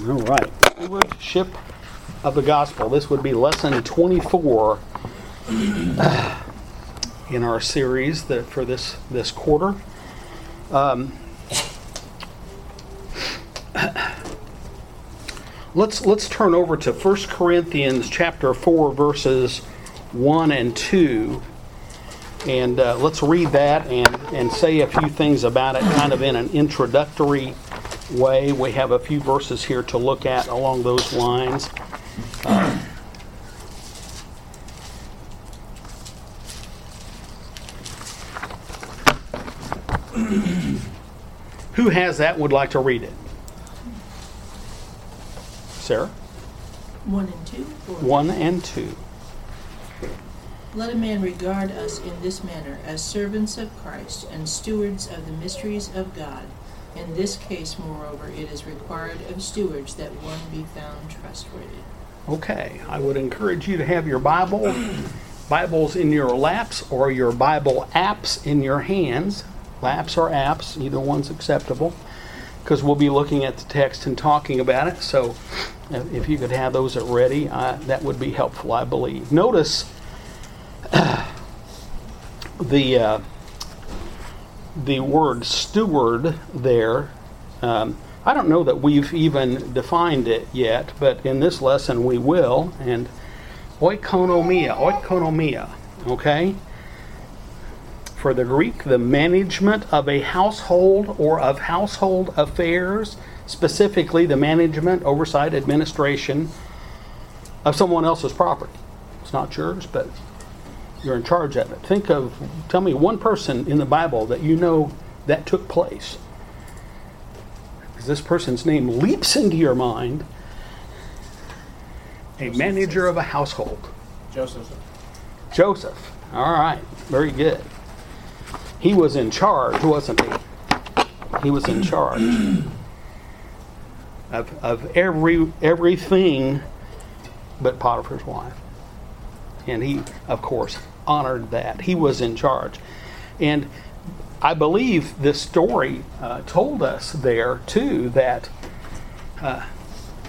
All right. Stewardship of the gospel. This would be lesson 24 uh, in our series that for this this quarter. Um, let's let's turn over to 1 Corinthians chapter 4 verses 1 and 2 and uh, let's read that and, and say a few things about it kind of in an introductory way. We have a few verses here to look at along those lines. Uh, who has that would like to read it? Sarah? One and two? One and two. Let a man regard us in this manner as servants of Christ and stewards of the mysteries of God. In this case, moreover, it is required of stewards that one be found trustworthy. Okay, I would encourage you to have your Bible, Bibles in your laps or your Bible apps in your hands. Laps or apps, either one's acceptable, because we'll be looking at the text and talking about it. So, if you could have those at ready, uh, that would be helpful, I believe. Notice the uh, the word steward there. Um, I don't know that we've even defined it yet, but in this lesson we will. And oikonomia, oikonomia, okay? For the Greek, the management of a household or of household affairs, specifically the management, oversight, administration of someone else's property. It's not yours, but you're in charge of it. Think of, tell me one person in the Bible that you know that took place. Because this person's name leaps into your mind. A manager of a household. Joseph. Joseph. All right, very good. He was in charge, wasn't he? He was in charge of, of every everything but Potiphar's wife. And he, of course, honored that. He was in charge. And I believe this story uh, told us there, too, that uh,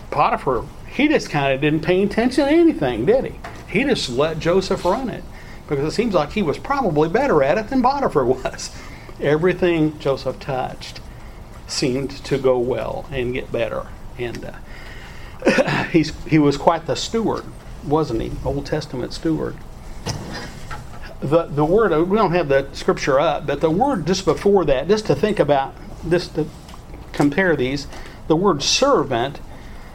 Potiphar, he just kind of didn't pay attention to anything, did he? He just let Joseph run it because it seems like he was probably better at it than Potiphar was. Everything Joseph touched seemed to go well and get better. And uh, he's, he was quite the steward, wasn't he? Old Testament steward. The, the word, uh, we don't have the scripture up, but the word just before that, just to think about, just to compare these, the word servant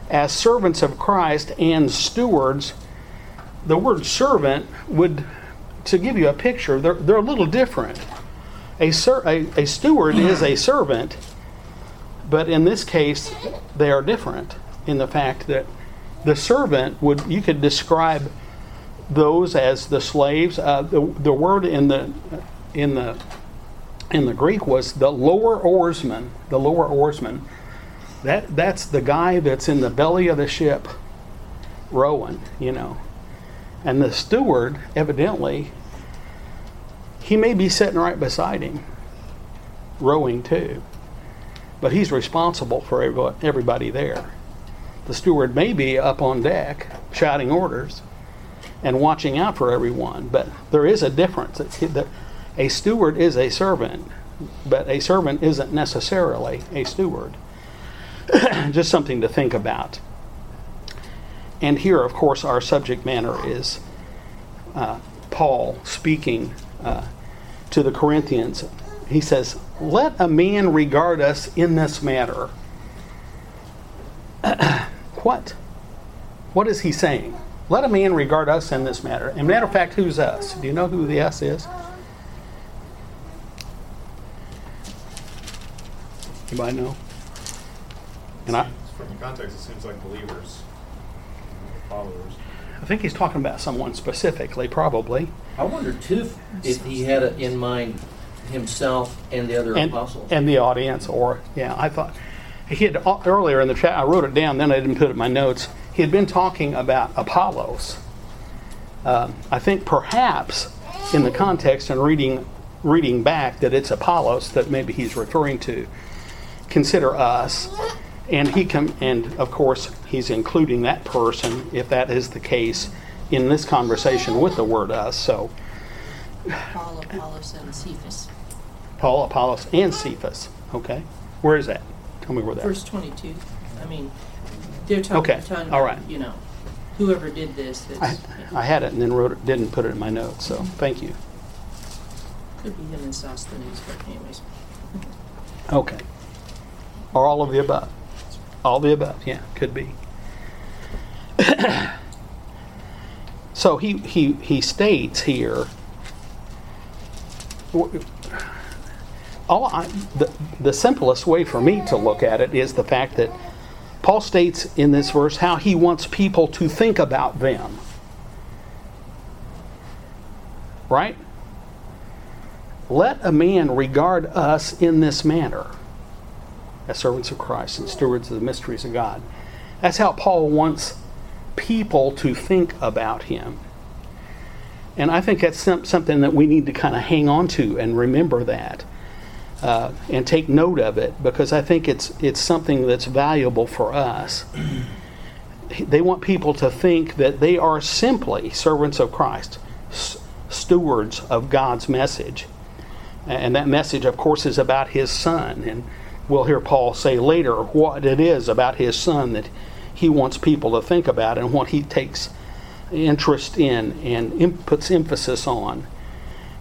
as servants of Christ and stewards, the word servant would, to give you a picture, they're, they're a little different. A, ser, a, a steward is a servant, but in this case, they are different in the fact that the servant would, you could describe those as the slaves. Uh, the, the word in the, in the, in the Greek was the lower oarsman, the lower oarsman. That, that's the guy that's in the belly of the ship rowing, you know. And the steward, evidently, he may be sitting right beside him, rowing too. But he's responsible for everybody there. The steward may be up on deck shouting orders and watching out for everyone, but there is a difference. A steward is a servant, but a servant isn't necessarily a steward. Just something to think about. And here, of course, our subject matter is uh, Paul speaking uh, to the Corinthians. He says, Let a man regard us in this matter. what? What is he saying? Let a man regard us in this matter. And matter of fact, who's us? Do you know who the us is? Anybody know? And I, From the context, it seems like believers, followers. I think he's talking about someone specifically, probably. I wonder too if, if he had it in mind himself and the other and, apostles. and the audience, or yeah, I thought he had earlier in the chat. I wrote it down, then I didn't put it in my notes. He had been talking about Apollos. Um, I think perhaps in the context and reading reading back that it's Apollos that maybe he's referring to. Consider us, And he come, and of course, he's including that person, if that is the case, in this conversation with the word us. So Paul, Apollos, and Cephas. Paul, Apollos, and Cephas. Okay, where is that? Tell me where that. Verse 22. I mean, they're talking, Okay, talking all about, you know, whoever did this. I, I had it and then wrote it, didn't put it in my notes. So mm-hmm. thank you. could be him and Sosthenes, but anyways. Okay. Or all of the above. All the above, yeah, could be. so he, he, he states here w- all I, the, the simplest way for me to look at it is the fact that Paul states in this verse how he wants people to think about them. Right? Let a man regard us in this manner as servants of Christ and stewards of the mysteries of God. That's how Paul wants people to think about him. And I think that's something that we need to kind of hang on to and remember that uh, and take note of it because I think it's, it's something that's valuable for us. They want people to think that they are simply servants of Christ, s- stewards of God's message. And that message, of course, is about his son. And we'll hear Paul say later what it is about his son that he wants people to think about and what he takes interest in and puts emphasis on.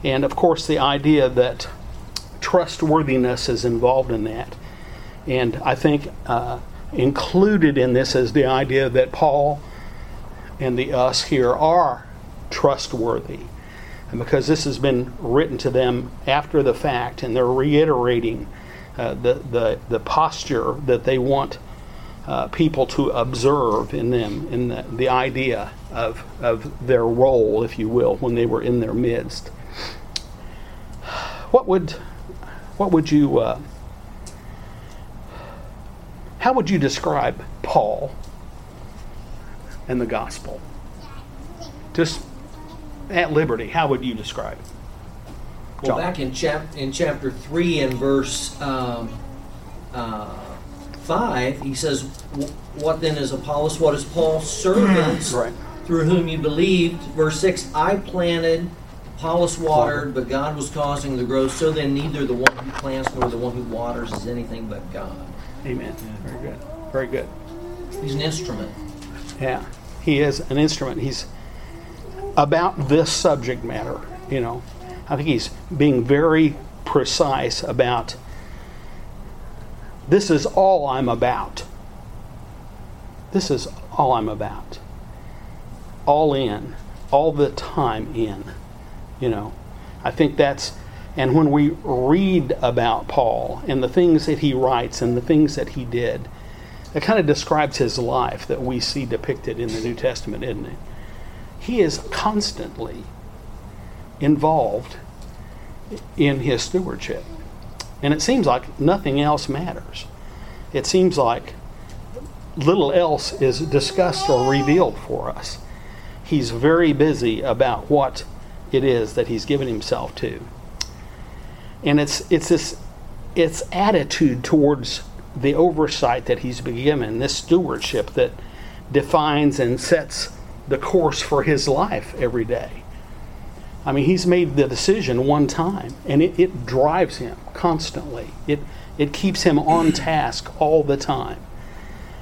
And of course, the idea that trustworthiness is involved in that. And I think uh, included in this is the idea that Paul and the us here are trustworthy. And because this has been written to them after the fact, and they're reiterating uh, the, the, the posture that they want uh, people to observe in them, in the, the idea of, of their role, if you will, when they were in their midst. What would, what would you, uh, how would you describe Paul and the gospel? Just at liberty, how would you describe it? Well, John. back in chap in chapter three and verse um, uh, five, he says, "What then is Apollos? What is Paul? Servants Right. through whom you believed." Verse six: I planted, Apollos watered, but God was causing the growth. So then, neither the one who plants nor the one who waters is anything but God. Amen. Very good. Very good. He's an instrument. Yeah, he is an instrument. He's about this subject matter. You know, I think he's being very precise about this is all I'm about. This is all I'm about. All in, all the time in. You know, I think that's, and when we read about Paul and the things that he writes and the things that he did, it kind of describes his life that we see depicted in the New Testament, isn't it? He is constantly involved in his stewardship. And it seems like nothing else matters. It seems like little else is discussed or revealed for us. He's very busy about what it is that he's given himself to. And it's it's this it's attitude towards the oversight that he's been given, this stewardship that defines and sets the course for his life every day. I mean, he's made the decision one time, and it, it drives him constantly. It it keeps him on task all the time.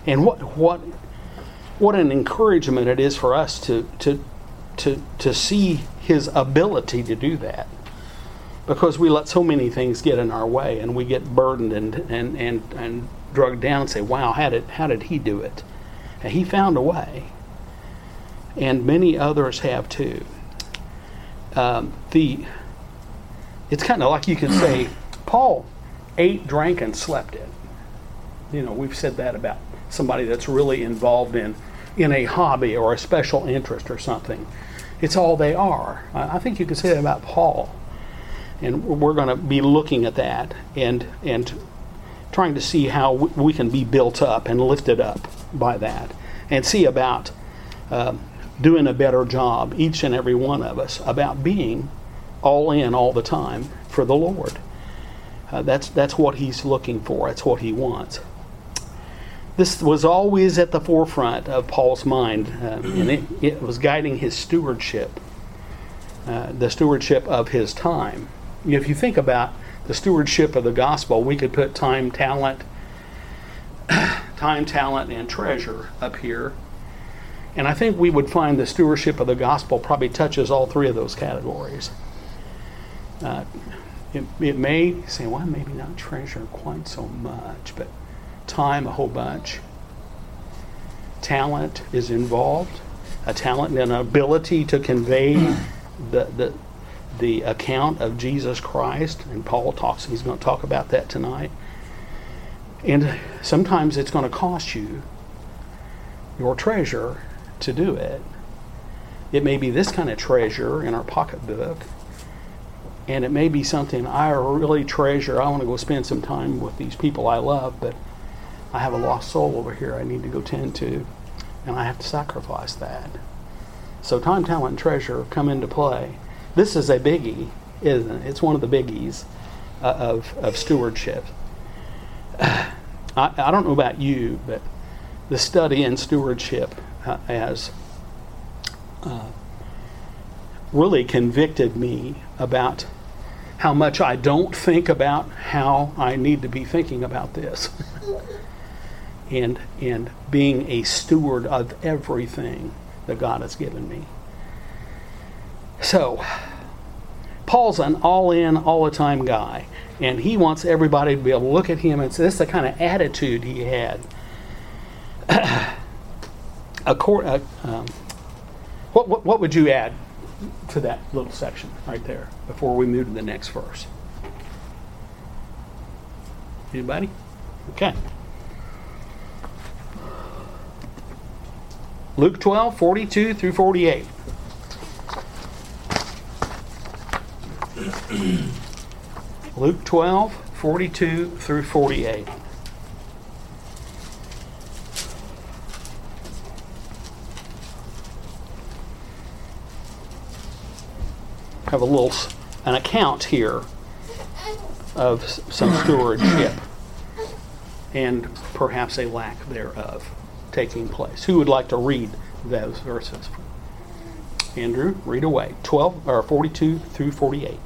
And what what what an encouragement it is for us to to to to see his ability to do that. Because we let so many things get in our way and we get burdened and and, and, and drugged down and say, Wow, how did how did he do it? And he found a way. And many others have too. Um, the it's kind of like you can say, Paul ate, drank, and slept it. You know, we've said that about somebody that's really involved in in a hobby or a special interest or something. It's all they are. I think you could say that about Paul. And we're going to be looking at that and and trying to see how we can be built up and lifted up by that, and see about um, doing a better job, each and every one of us, about being all in all the time for the Lord. Uh, that's that's what He's looking for. That's what He wants. This was always at the forefront of Paul's mind, uh, and it, it was guiding his stewardship, uh, the stewardship of his time. If you think about the stewardship of the gospel, we could put time, talent, time, talent, and treasure up here. And I think we would find the stewardship of the gospel probably touches all three of those categories. Uh, it, it may say, well, maybe not treasure quite so much, but time a whole bunch. Talent is involved, a talent and an ability to convey the, the, the account of Jesus Christ. And Paul talks, he's going to talk about that tonight. And sometimes it's going to cost you your treasure to do it. It may be this kind of treasure in our pocketbook, and it may be something I really treasure. I want to go spend some time with these people I love, but I have a lost soul over here I need to go tend to, and I have to sacrifice that. So time, talent, and treasure come into play. This is a biggie, isn't it? It's one of the biggies uh, of, of stewardship. I, I don't know about you, but the study in stewardship uh, has uh, really convicted me about how much I don't think about how I need to be thinking about this. and and being a steward of everything that God has given me. So, Paul's an all-in, all-the-time guy, and he wants everybody to be able to look at him and say, "This is the kind of attitude he had." Accord, uh, um, what, what, what would you add to that little section right there before we move to the next verse? Anybody? Okay. Luke 12, 42 through 48. Luke 12, 42 through 48. Have a little an account here of some stewardship and perhaps a lack thereof taking place. Who would like to read those verses? Andrew, read away. 12 or 42 through 48.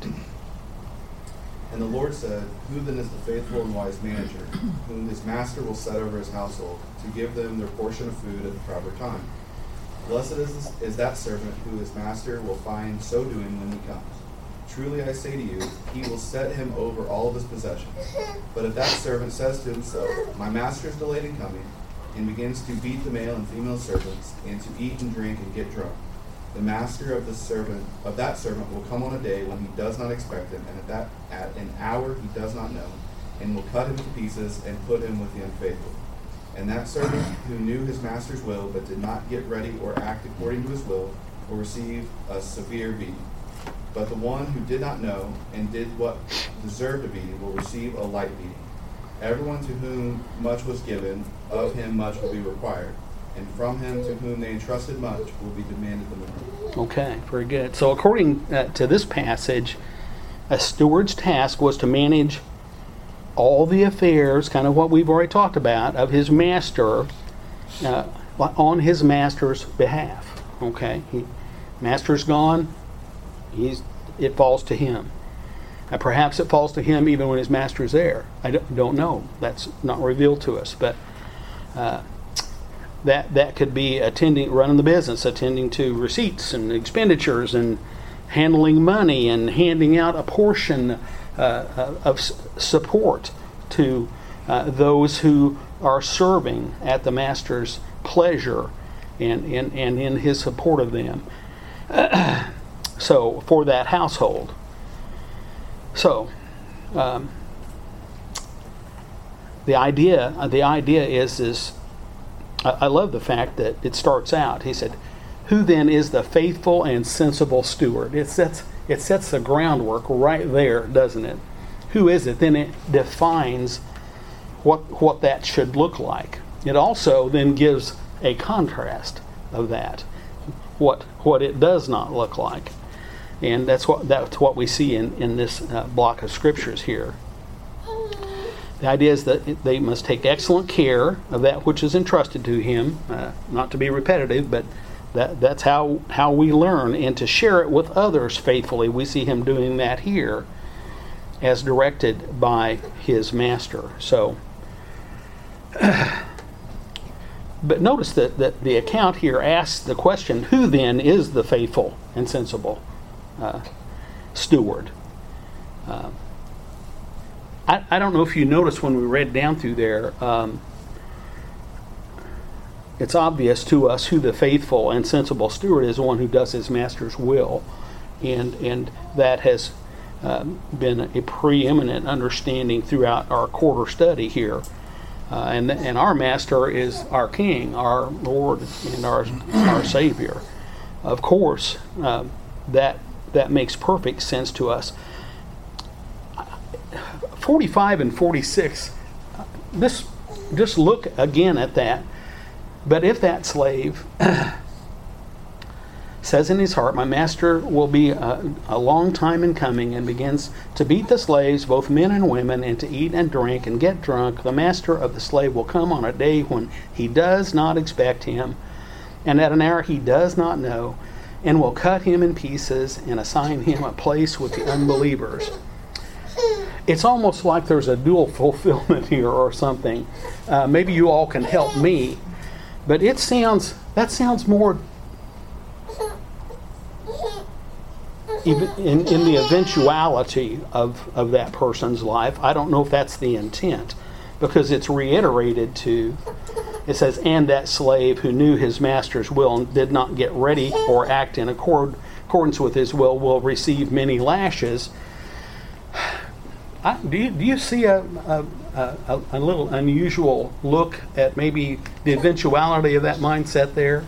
And the Lord said, Who then is the faithful and wise manager, whom his master will set over his household, to give them their portion of food at the proper time? Blessed is, is that servant who his master will find so doing when he comes. Truly I say to you, he will set him over all of his possessions. But if that servant says to himself, My master is delayed in coming, and begins to beat the male and female servants, and to eat and drink and get drunk, the master of the servant of that servant will come on a day when he does not expect him, and at that at an hour he does not know, and will cut him to pieces and put him with the unfaithful. And that servant who knew his master's will but did not get ready or act according to his will will receive a severe beating. But the one who did not know and did what deserved a beating will receive a light beating. Everyone to whom much was given, of him much will be required. And from him to whom they entrusted much will be demanded the more. Okay, very good. So, according uh, to this passage, a steward's task was to manage all the affairs, kind of what we've already talked about, of his master uh, on his master's behalf. Okay, he, master's gone, he's it falls to him. Uh, perhaps it falls to him even when his master is there. I don't, know. That's not revealed to us. But uh, that that could be attending, running the business, attending to receipts and expenditures, and handling money, and handing out a portion uh, of support to uh, those who are serving at the master's pleasure and, and, and in his support of them. so for that household. So, um, the idea the idea is is I love the fact that it starts out. He said, "Who then is the faithful and sensible steward?" It sets it sets the groundwork right there, doesn't it? Who is it? Then it defines what what that should look like. It also then gives a contrast of that, what what it does not look like. And that's what that's what we see in in this uh, block of scriptures here. the idea is that they must take excellent care of that which is entrusted to him, uh, not to be repetitive, but that, that's how, how we learn, and to share it with others faithfully. We see him doing that here as directed by his master. So, but notice that, that the account here asks the question who then is the faithful and sensible uh, steward? Uh, I, I don't know if you noticed when we read down through there, um, it's obvious to us who the faithful and sensible steward is, the one who does his master's will. And, and that has um, been a preeminent understanding throughout our quarter study here. Uh, and, and our master is our king, our Lord, and our, our Savior. Of course, uh, that, that makes perfect sense to us. 45 and 46, this, just look again at that. But if that slave says in his heart, My master will be a, a, long time in coming, and begins to beat the slaves, both men and women, and to eat and drink and get drunk, the master of the slave will come on a day when he does not expect him, and at an hour he does not know, and will cut him in pieces and assign him a place with the unbelievers it's almost like there's a dual fulfillment here or something. Uh, maybe you all can help me, but it sounds that sounds more in, in the eventuality of, of that person's life. I don't know if that's the intent because it's reiterated to it says and that slave who knew his master's will and did not get ready or act in accord, accordance with his will will receive many lashes I, do, you, do you see a, a, a, a, little unusual look at maybe the eventuality of that mindset there?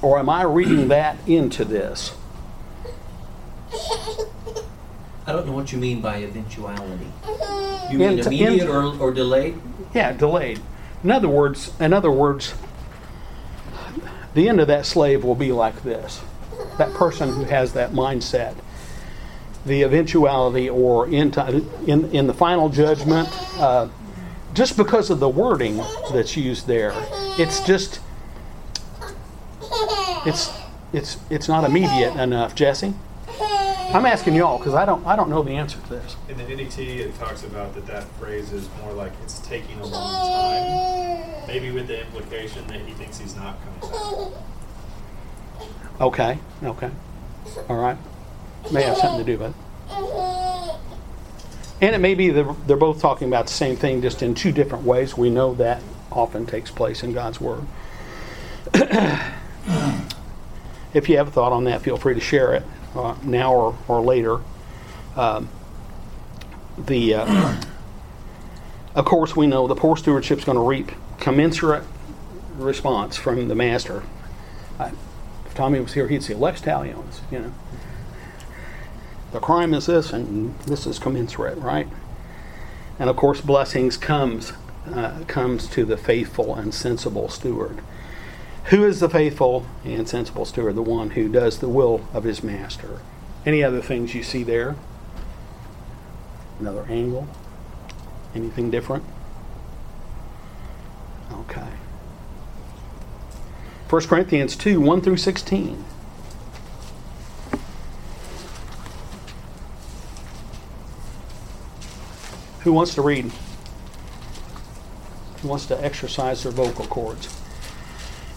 Or am I reading that into this? I don't know what you mean by eventuality. You mean in, immediate or, or delayed? Yeah, delayed. In other words, in other words, the end of that slave will be like this. That person who has that mindset the eventuality or in, in, in the final judgment, uh, just because of the wording that's used there, it's just it's it's it's not immediate enough, Jesse. I'm asking y'all because I don't I don't know the answer to this. In the NET, it talks about that that phrase is more like it's taking a long time, maybe with the implication that he thinks he's not coming back. Okay. Okay. All right may have something to do with it. And it may be they're, they're both talking about the same thing, just in two different ways. We know that often takes place in God's Word. if you have a thought on that, feel free to share it uh, now or, or later. Um, the uh, of course we know the poor stewardship is going to reap commensurate response from the master. I, if Tommy was here, he'd say Lex Talionis, you know the crime is this, and this is commensurate, right? And of course, blessings comes uh, comes to the faithful and sensible steward. Who is the faithful and sensible steward? The one who does the will of his master. Any other things you see there? Another angle? Anything different? Okay. 1 Corinthians 2 1 through 16. Who wants to read? Who wants to exercise their vocal cords?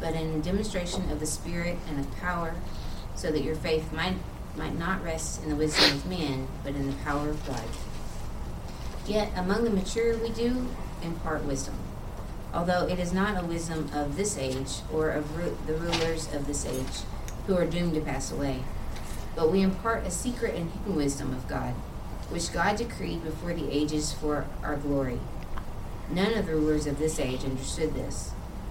but in demonstration of the Spirit and of power, so that your faith might, might not rest in the wisdom of men, but in the power of God. Yet among the mature we do impart wisdom, although it is not a wisdom of this age or of ru- the rulers of this age who are doomed to pass away but we impart a secret and hidden wisdom of God, which God decreed before the ages for our glory. None of the rulers of this age understood this,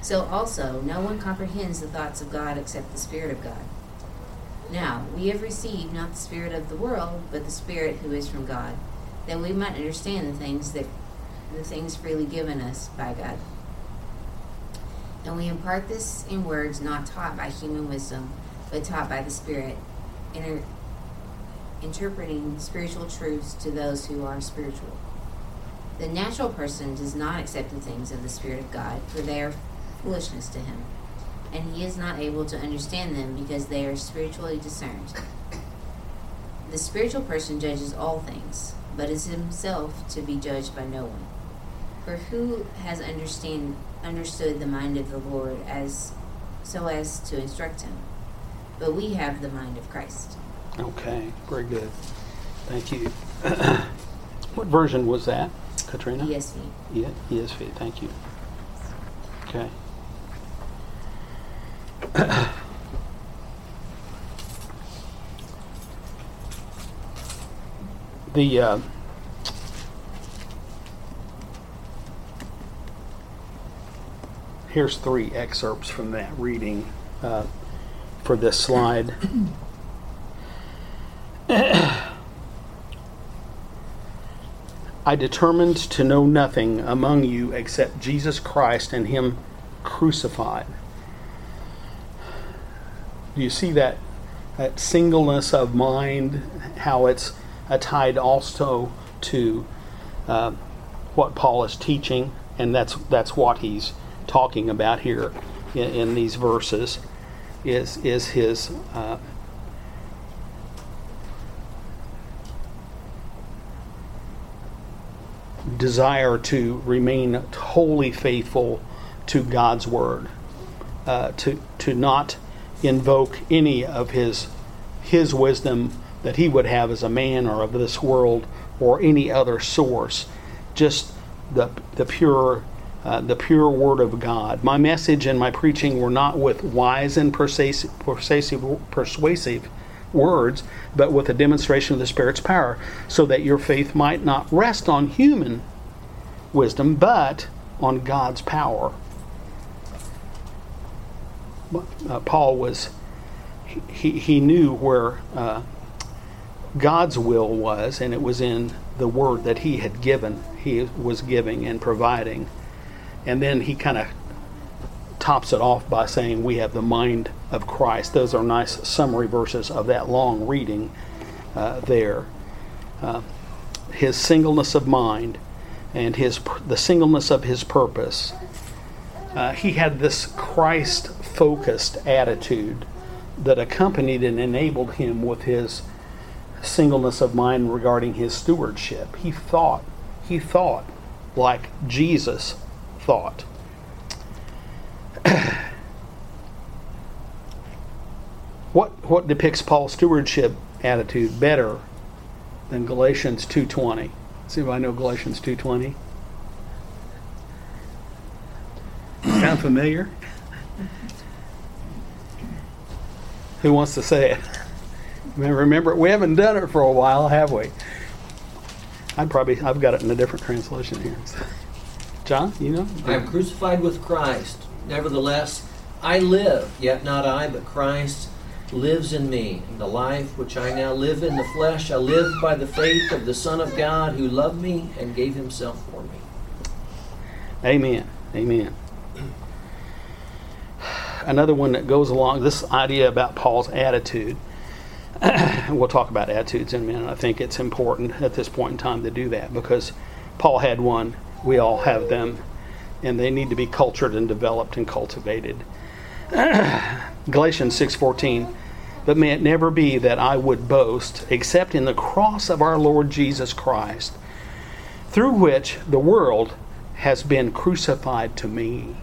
So also, no one comprehends the thoughts of God except the Spirit of God. Now, we have received not the Spirit of the world, but the Spirit who is from God, that we might understand the things that the things freely given us by God. And we impart this in words not taught by human wisdom, but taught by the Spirit, inter- interpreting spiritual truths to those who are spiritual. The natural person does not accept the things of the Spirit of God, for they are foolishness to him, and he is not able to understand them because they are spiritually discerned. The spiritual person judges all things, but is himself to be judged by no one. For who has understand understood the mind of the Lord as so as to instruct him? But we have the mind of Christ. Okay, very good. Thank you. what version was that, Katrina? ESV. E- ESV, thank you. Okay. the uh, here's three excerpts from that reading uh, for this slide. I determined to know nothing among you except Jesus Christ and Him crucified. Do you see that, that singleness of mind, how it's uh, tied also to uh, what Paul is teaching, and that's that's what he's talking about here in, in these verses, is is his uh, desire to remain wholly faithful to God's word, uh, to to not invoke any of his his wisdom that he would have as a man or of this world or any other source, just the the pure. Uh, the pure word of God. My message and my preaching were not with wise and persuasive, persuasive, persuasive words, but with a demonstration of the Spirit's power, so that your faith might not rest on human wisdom, but on God's power. Uh, Paul was, he, he knew where uh, God's will was, and it was in the word that he had given, he was giving and providing. And then he kind of tops it off by saying, We have the mind of Christ. Those are nice summary verses of that long reading uh, there. Uh, his singleness of mind and his the singleness of his purpose. Uh, he had this Christ focused attitude that accompanied and enabled him with his singleness of mind regarding his stewardship. He thought, he thought like Jesus thought. what what depicts Paul's stewardship attitude better than Galatians 2:20? See if I know Galatians 2:20. Sound familiar? Who wants to say it? Remember, we haven't done it for a while, have we? I probably I've got it in a different translation here. John, you know? I am crucified with Christ. Nevertheless, I live, yet not I, but Christ lives in me. And the life which I now live in the flesh, I live by the faith of the Son of God who loved me and gave himself for me. Amen. Amen. Another one that goes along this idea about Paul's attitude. we'll talk about attitudes in a minute. I think it's important at this point in time to do that because Paul had one. We all have them, and they need to be cultured and developed and cultivated. Galatians 6:14 But may it never be that I would boast except in the cross of our Lord Jesus Christ through which the world has been crucified to me,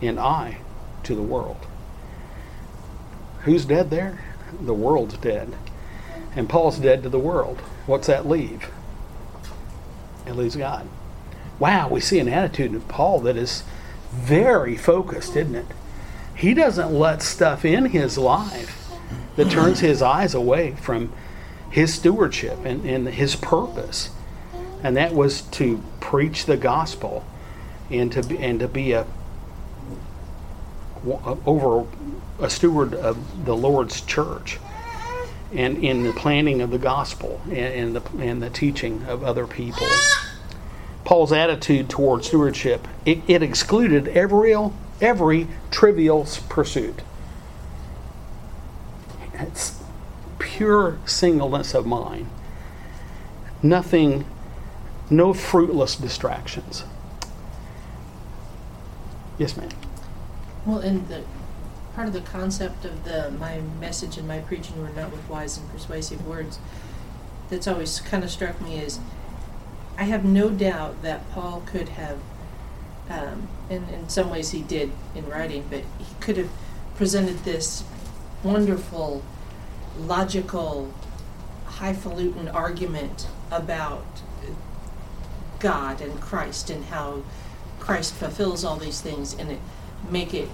and I to the world. Who's dead there? The world's dead. And Paul's dead to the world. What's that leave? It leaves God. Wow, we see an attitude of Paul that is very focused, isn't it? He doesn't let stuff in his life that turns his eyes away from his stewardship and, and his purpose. And that was to preach the gospel and to be, and to be a over a steward of the Lord's church and in the planning of the gospel and, the and the teaching of other people. Paul's attitude toward stewardship it, it excluded every every trivial pursuit. It's pure singleness of mind. Nothing, no fruitless distractions. Yes, ma'am. Well, and the part of the concept of the my message and my preaching were not with wise and persuasive words. That's always kind of struck me is I have no doubt that Paul could have, um, and in some ways he did in writing, but he could have presented this wonderful, logical, highfalutin argument about God and Christ and how Christ fulfills all these things and it, make it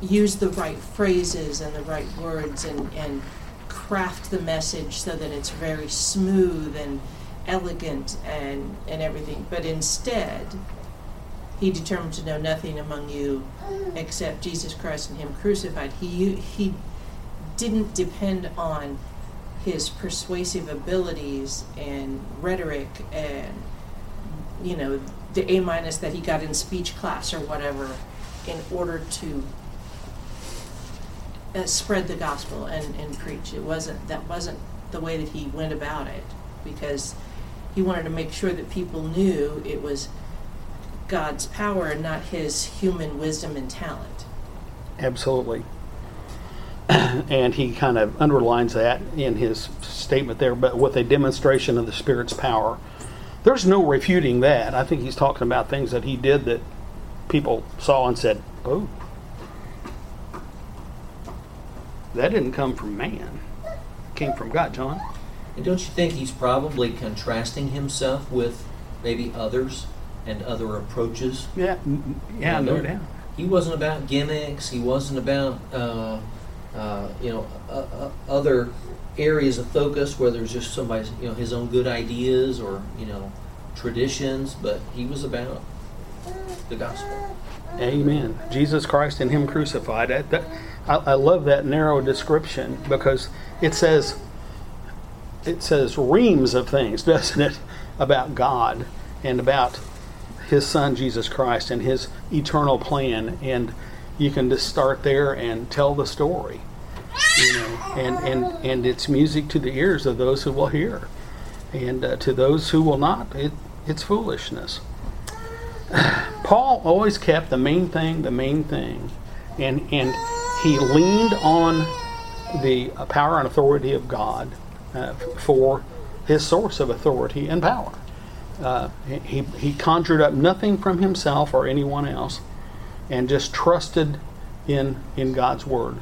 use the right phrases and the right words and, and craft the message so that it's very smooth and elegant and, and everything. But instead, he determined to know nothing among you except Jesus Christ and Him crucified. He, he didn't depend on his persuasive abilities and rhetoric and, you know, the A minus that he got in speech class or whatever in order to uh, spread the gospel and, and preach. It wasn't that wasn't the way that he went about it because he wanted to make sure that people knew it was God's power and not his human wisdom and talent. Absolutely. and he kind of underlines that in his statement there, but with a demonstration of the Spirit's power. There's no refuting that. I think he's talking about things that he did that people saw and said, oh, that didn't come from man. It came from God, John. And don't you think he's probably contrasting himself with maybe others and other approaches? Yeah, yeah, no doubt. He wasn't about gimmicks. He wasn't about uh, uh, you know uh, uh, other areas of focus where there's just somebody you know his own good ideas or you know traditions, but he was about the gospel. Amen. Jesus Christ and Him crucified. That, that, I, I love that narrow description because it says it says reams of things, doesn't it, about God and about His Son Jesus Christ and His eternal plan, and you can just start there and tell the story, you know, and and and it's music to the ears of those who will hear, and uh, to those who will not, it it's foolishness. Paul always kept the main thing the main thing, and and he leaned on the power and authority of God uh, for his source of authority and power. Uh, he, he conjured up nothing from himself or anyone else and just trusted in, in God's word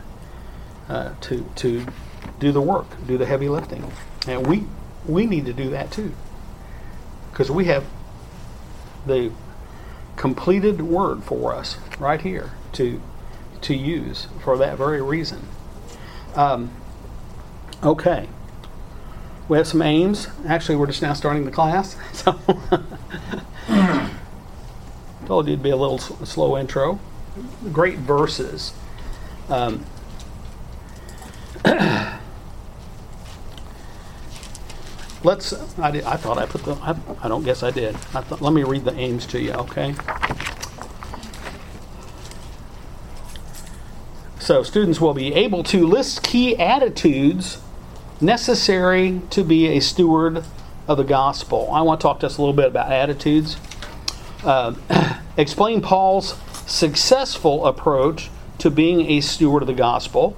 uh, to, to do the work, do the heavy lifting. And we, we need to do that too. Because we have the completed word for us right here to to use for that very reason. Um, okay. We have some aims. Actually, we're just now starting the class. So, told you it'd be a little slow intro. Great verses. Um, let's. I, did, I thought I put the. I, I don't guess I did. I let me read the aims to you, okay? So students will be able to list key attitudes necessary to be a steward of the gospel. I want to talk to us a little bit about attitudes. Uh, explain Paul's successful approach to being a steward of the gospel.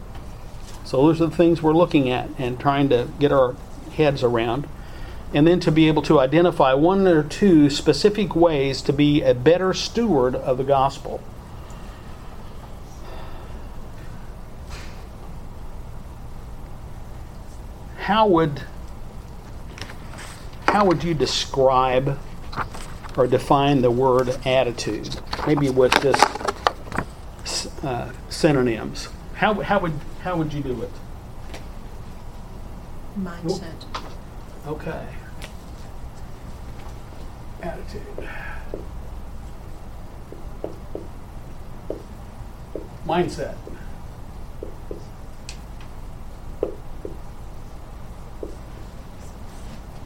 So those are the things we're looking at and trying to get our heads around. and then to be able to identify one or two specific ways to be a better steward of the gospel. How would how would you describe or define the word attitude? Maybe with just uh, synonyms. How, how would how would you do it? Mindset. Oh, okay. Attitude. Mindset.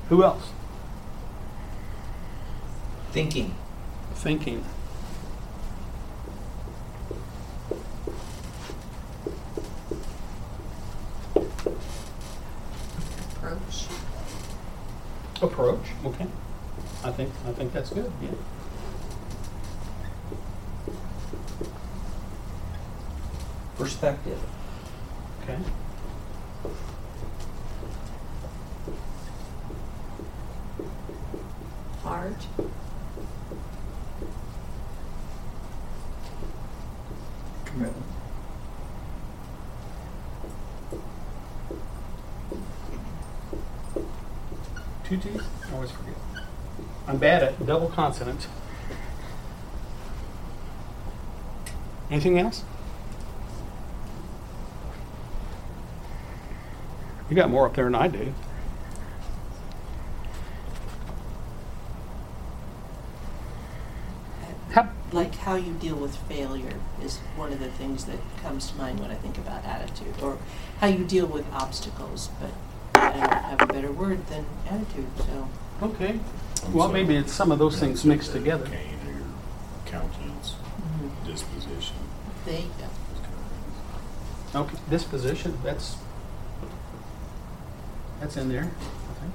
Who else? Thinking. Thinking. Approach. Approach. Okay. I think I think that's good. Yeah. Perspective. Okay. Heart. Commitment. Two T's? I always forget. I'm bad at double consonants. Anything else? You got more up there than I do. How, Like how you deal with failure is one of the things that comes to mind when I think about attitude, or how you deal with obstacles. But I don't have a better word than attitude, so. okay. Well, maybe it's some of those things mixed together. Cane or your countenance, disposition. They, those kind of things. Okay, disposition, that's, that's in there, I think.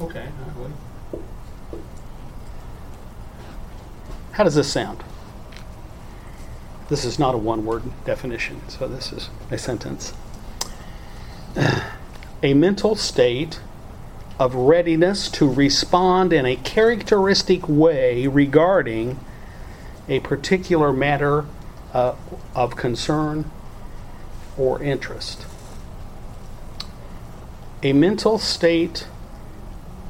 Okay, all right, wait. How does this sound? This is not a one-word definition, so this is a sentence. A mental state of readiness to respond in a characteristic way regarding a particular matter uh, of concern or interest. A mental state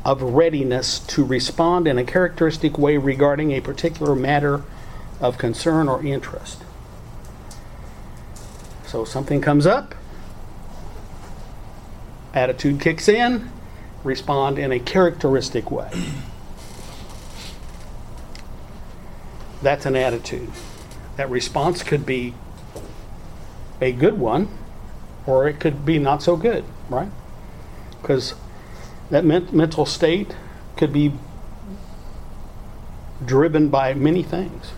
of readiness to respond in a characteristic way regarding a particular matter of concern or interest. So something comes up, attitude kicks in, respond in a characteristic way. That's an attitude. That response could be a good one, or it could be not so good, right? Because that men- mental state could be driven by many things.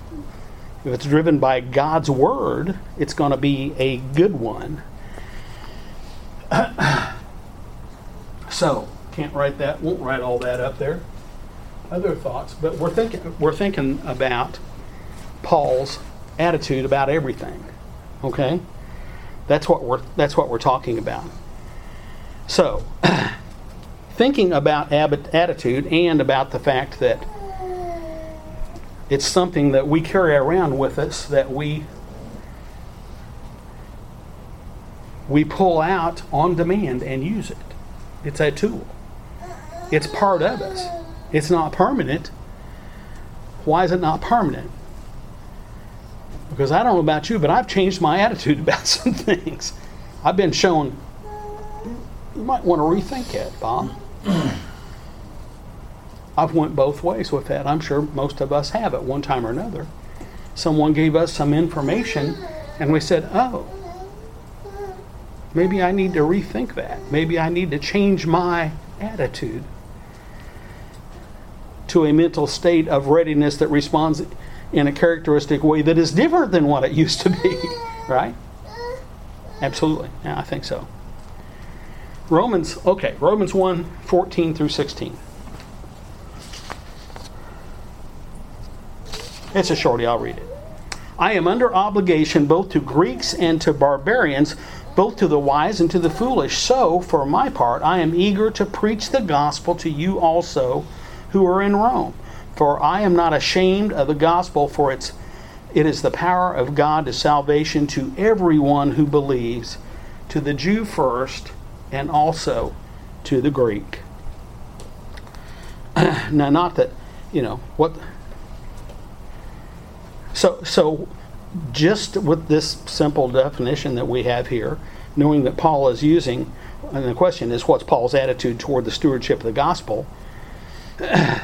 If it's driven by God's word, it's going to be a good one. so, can't write that, won't write all that up there. Other thoughts, but we're thinking we're thinking about Paul's attitude about everything. Okay? That's what we're that's what we're talking about. So, thinking about ab- attitude and about the fact that it's something that we carry around with us that we we pull out on demand and use it. It's a tool. It's part of us. It's not permanent. Why is it not permanent? Because I don't know about you, but I've changed my attitude about some things. I've been shown you might want to rethink it, Bob. I've went both ways with that. I'm sure most of us have at one time or another. Someone gave us some information and we said, "Oh, maybe I need to rethink that. Maybe I need to change my attitude to a mental state of readiness that responds in a characteristic way that is different than what it used to be, right? Absolutely. Yeah, I think so. Romans, okay, Romans 1 14 through 16. It's a shorty, I'll read it. I am under obligation both to Greeks and to barbarians, both to the wise and to the foolish. So, for my part, I am eager to preach the gospel to you also who are in Rome. For I am not ashamed of the gospel, for it's, it is the power of God to salvation to everyone who believes, to the Jew first, and also to the Greek. now, not that, you know, what. So, so just with this simple definition that we have here, knowing that Paul is using, and the question is what's Paul's attitude toward the stewardship of the gospel?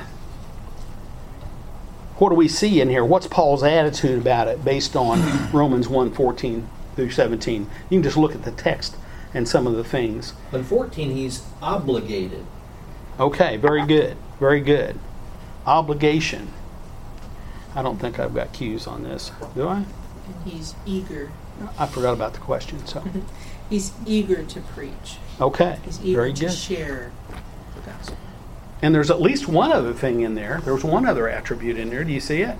what do we see in here? What's Paul's attitude about it based on Romans 1 14 through 17? You can just look at the text and some of the things. In 14, he's obligated. Okay, very good. Very good. Obligation. I don't think I've got cues on this. Do I? And he's eager. I forgot about the question, so. He's eager to preach. Okay, He's eager very to good. share the gospel. And there's at least one other thing in there. There's one other attribute in there. Do you see it?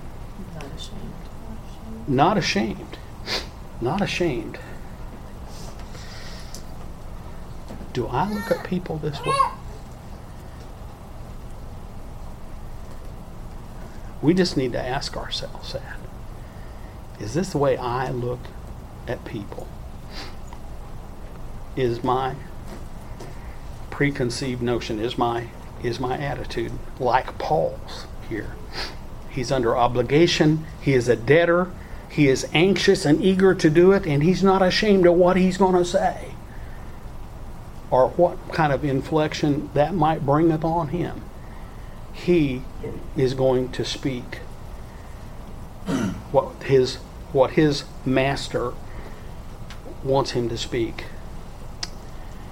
Not ashamed. Not ashamed. Not ashamed. Do I look at people this way? We just need to ask ourselves that. Is this the way I look at people? Is my preconceived notion, is my is my attitude like Paul's here? He's under obligation, he is a debtor, he is anxious and eager to do it, and he's not ashamed of what he's going to say or what kind of inflection that might bring upon him. He is going to speak what his what his master wants him to speak.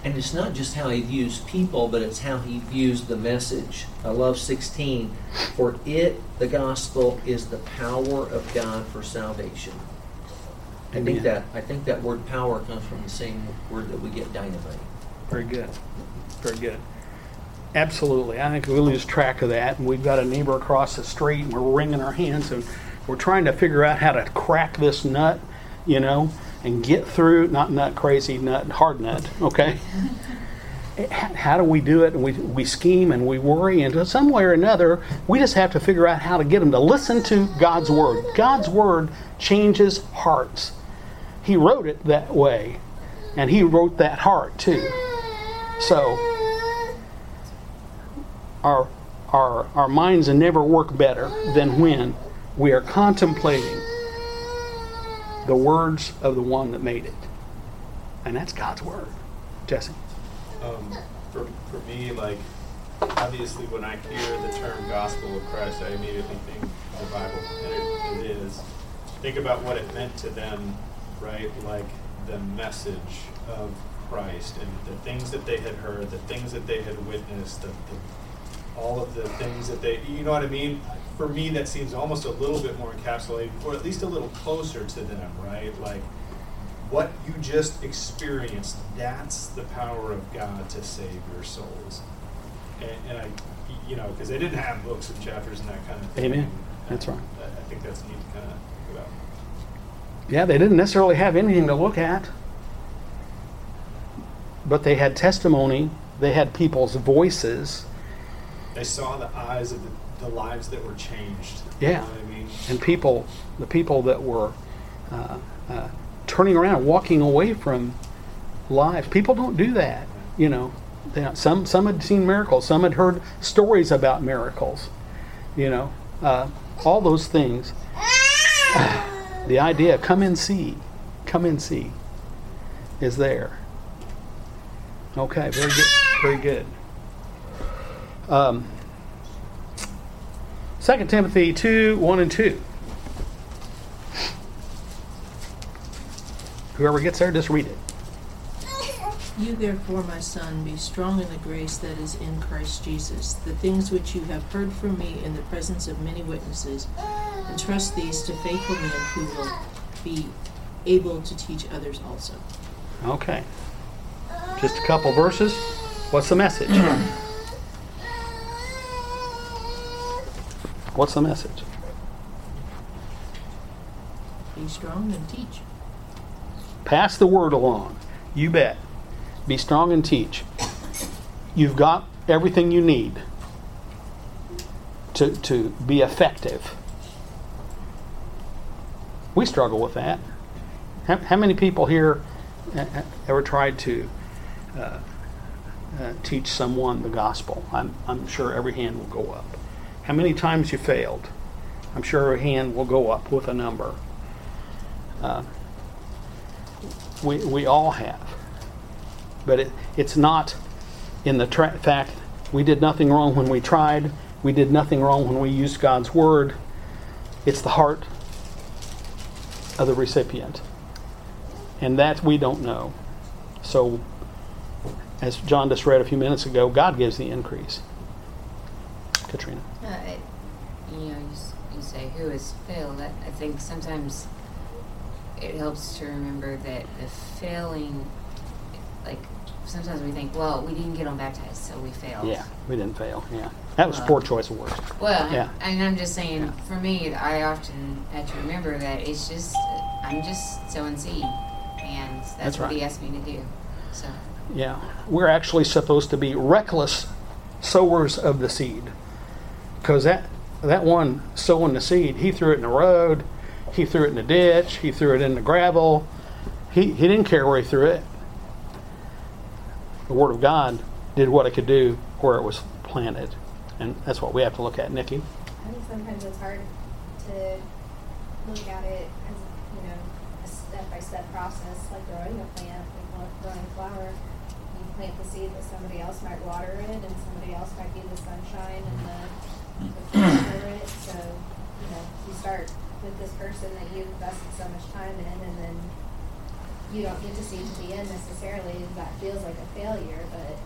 And it's not just how he views people, but it's how he views the message. I love 16. For it, the gospel, is the power of God for salvation. I think that I think that word power comes from the same word that we get dynamite. Very good. Very good. Absolutely. I think we lose track of that. And we've got a neighbor across the street and we're wringing our hands and we're trying to figure out how to crack this nut, you know, and get through, not nut crazy, nut, hard nut, okay? How do we do it? And we, we scheme and we worry, and some way or another, we just have to figure out how to get them to listen to God's Word. God's Word changes hearts. He wrote it that way, and He wrote that heart too. So, our, our, our minds never work better than when we are contemplating the words of the one that made it. And that's God's Word. Jesse. Um, for, for me, like, obviously, when I hear the term gospel of Christ, I immediately think the Bible, and it, it is. Think about what it meant to them, right? Like the message of Christ and the things that they had heard, the things that they had witnessed, the, the, all of the things that they, you know what I mean? For me, that seems almost a little bit more encapsulated, or at least a little closer to them, right? Like, what you just experienced, that's the power of God to save your souls. And, and I, you know, because they didn't have books and chapters and that kind of thing. Amen. That's right. I, I think that's neat to kind of think about. Yeah, they didn't necessarily have anything to look at, but they had testimony, they had people's voices, They saw the eyes of the, the lives that were changed. Yeah. You know I mean? and people, the people that were uh, uh, turning around, walking away from lives. People don't do that, you know. They, some some had seen miracles, some had heard stories about miracles, you know. Uh, all those things. the idea, come and see, come and see, is there. Okay, very good, very good. Um, 2 Timothy 2 1 and 2. Whoever gets there, just read it. You therefore, my son, be strong in the grace that is in Christ Jesus. The things which you have heard from me in the presence of many witnesses, entrust these to faithful men who will be able to teach others also. Okay. Just a couple verses. What's the message? What's the message? Be strong and teach. Pass the word along. You bet. Be strong and teach. You've got everything you need to, to be effective. We struggle with that. How, how many people here uh, uh, ever tried to uh, uh, teach someone the gospel? I'm, I'm sure every hand will go up. How many times you failed? I'm sure a hand will go up with a number. Uh, we, we all have. But it, it's not in the tra- fact we did nothing wrong when we tried, we did nothing wrong when we used God's word. It's the heart of the recipient. And that we don't know. So, as John just read a few minutes ago, God gives the increase. Katrina. It, you know, you, you say who is has failed. I, I think sometimes it helps to remember that the failing, like sometimes we think, well, we didn't get them baptized, so we failed. Yeah, we didn't fail. Yeah. That was Well- poor choice of words. Well, Yeah. and I'm just saying, Yeah. for me, I often have to remember that it's just I'm just sowing seed, and that's, That's what right. he asked me to do. So Yeah. We're actually supposed to be reckless sowers of the seed. Because that, that one sowing the seed, he threw it in the road, he threw it in the ditch, he threw it in the gravel. He, he didn't care where he threw it. The Word of God did what it could do where it was planted. And that's what we have to look at, Nikki. I think sometimes it's hard to look at it as, you know, a step-by-step process, like growing a plant, like growing a flower. You plant the seed, that somebody else might water it, and somebody else might be the sunshine and the, it. So, you know, you start with this person that you've invested so much time in, and then you don't get to see to the end necessarily. That feels like a failure, but,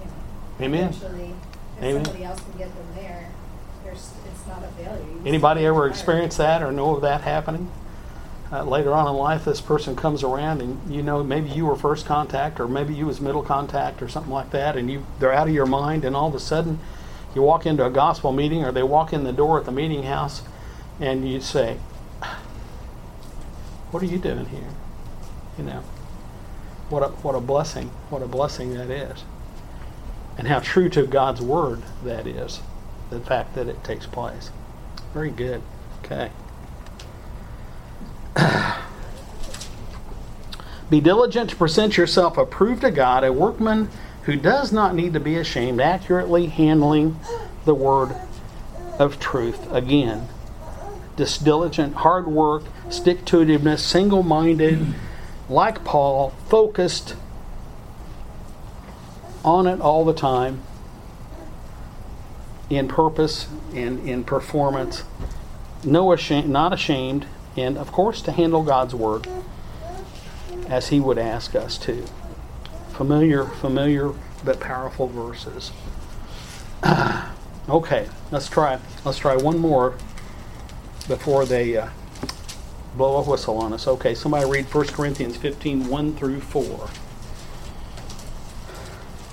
you know, Amen. eventually, if Amen. somebody else can get them there, there's, it's not a failure. You Anybody ever experienced that or know of that happening? Uh, later on in life, this person comes around, and you know maybe you were first contact, or maybe you was middle contact, or something like that, and you they're out of your mind, and all of a sudden, you walk into a gospel meeting, or they walk in the door at the meeting house, and you say, "What are you doing here?" You know, what a what a blessing, what a blessing that is, and how true to God's word that is, the fact that it takes place. Very good. Okay. Be diligent to present yourself approved to God, a workman who does not need to be ashamed, accurately handling the word of truth. Again, this diligent, hard work, stick to itiveness, single minded, like Paul, focused on it all the time, in purpose and in performance, no ashamed, not ashamed, and of course to handle God's word as He would ask us to. Familiar, familiar but powerful verses. okay, let's try. Let's try one more before they uh, blow a whistle on us. Okay, somebody read 1 Corinthians 15, 1 through 4.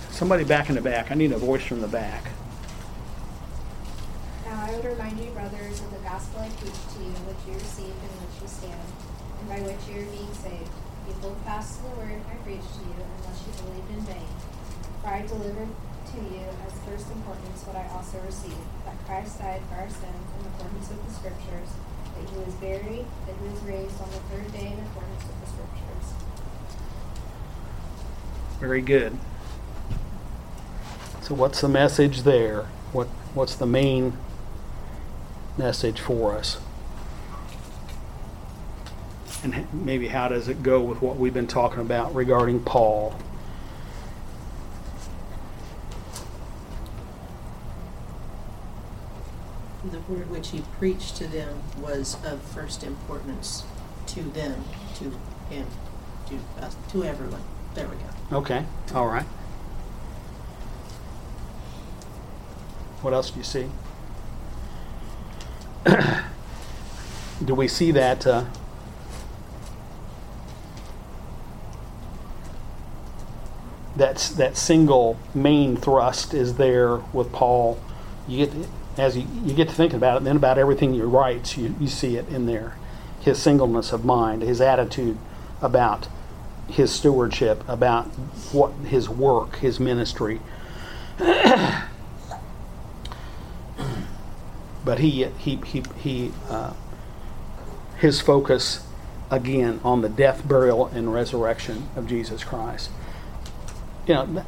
Somebody back in the back. I need a voice from the back. Now I would remind you, brothers, of the gospel I preached to you, which you received and which you stand, and by which you are being saved. You hold fast to the word I preached to you, unless you believed in vain. For I delivered to you as first importance what I also received, that Christ died for our sins in accordance with the Scriptures, that he was buried, that he was raised on the third day in accordance with the Scriptures. Very good. So, what's the message there? What What's the main message for us? And maybe how does it go with what we've been talking about regarding Paul? The word which he preached to them was of first importance to them, to him, to us, to everyone. There we go. Okay, all right. What else do you see? do we see that? Uh, that's that single main thrust is there with Paul. You get as you, you get to thinking about it, then about everything he writes, you, you see it in there. His singleness of mind, his attitude about his stewardship, about what his work, his ministry. but he he he he uh, his focus again on the death, burial, and resurrection of Jesus Christ. You know,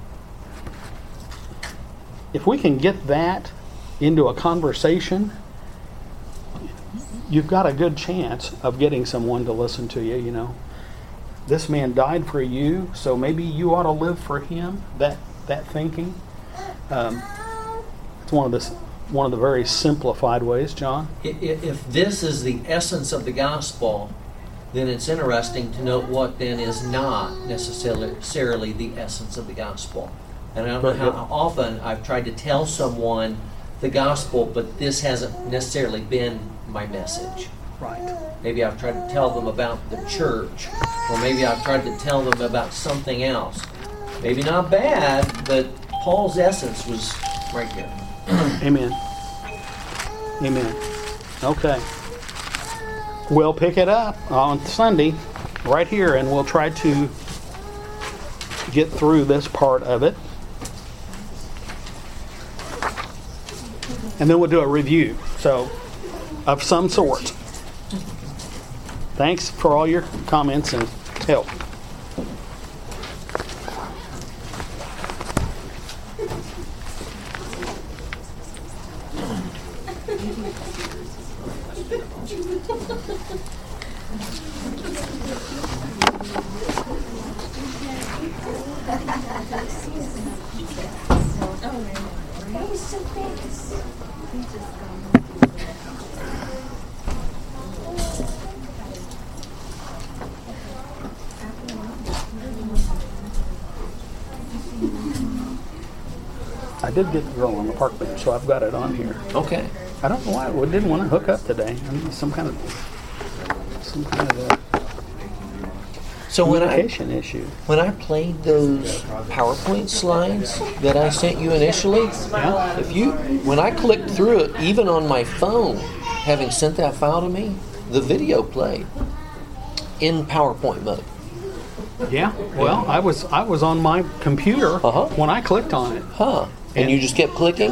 if we can get that into a conversation, you've got a good chance of getting someone to listen to you. You know, this man died for you, so maybe you ought to live for him. That that thinking. Um, it's one of the one of the very simplified ways, John. If this is the essence of the gospel, then it's interesting to note what then is not necessarily necessarily the essence of the gospel. And I don't know how often I've tried to tell someone the gospel, but this hasn't necessarily been my message. Right. Maybe I've tried to tell them about the church, or maybe I've tried to tell them about something else. Maybe not bad, but Paul's essence was right here. Amen. Amen. Okay. We'll pick it up on Sunday right here and we'll try to get through this part of it. And then we'll do a review. So, of some sort. Thanks for all your comments and help. I did get the girl on the park bench, so I've got it on here. Okay. I don't know why I didn't want to hook up today. I mean, some kind of some kind of a So when I issue. when I played those PowerPoint slides that I sent you initially, Yeah. if you when I clicked through it, even on my phone, having sent that file to me, the video played in PowerPoint mode. Yeah. Well, I was I was on my computer Uh-huh. when I clicked on it. Huh. And you just kept clicking?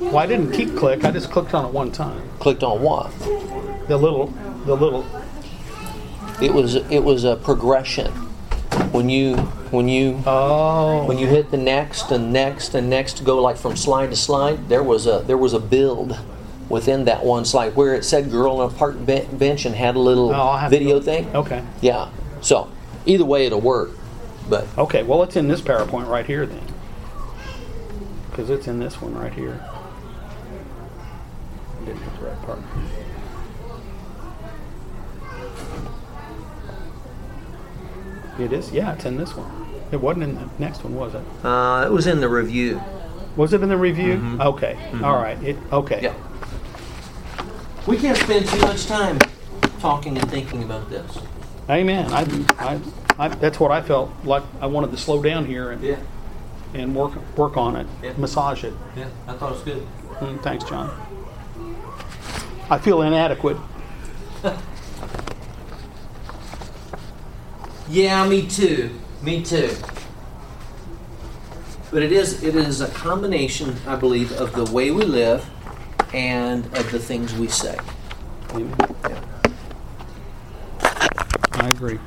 Well, I didn't keep click. I just clicked on it one time. Clicked on what? The little the little It was it was a progression. When you when you oh when you hit the next and next and next go like from slide to slide, there was a there was a build within that one slide where it said girl on a park bench and had a little Oh, to video thing. okay Yeah. So either way it'll work. But okay. Well, it's in this PowerPoint right here then, because it's in this one right here. I didn't hit the right part. It is. Yeah, it's in this one. It wasn't in the next one, was it? uh, it was in the review. Was it in the review? Okay. All right. It, okay. Yeah. We can't spend too much time talking and thinking about this. Amen. I, I, I, that's what I felt like. I wanted to slow down here and, Yeah. And work work on it, Yeah. massage it. Yeah. I thought it was good. Mm, thanks, John. I feel inadequate. Yeah, me too. Me too. But it is it is a combination, I believe, of the way we live and of the things we say. Amen. Yeah. I agree.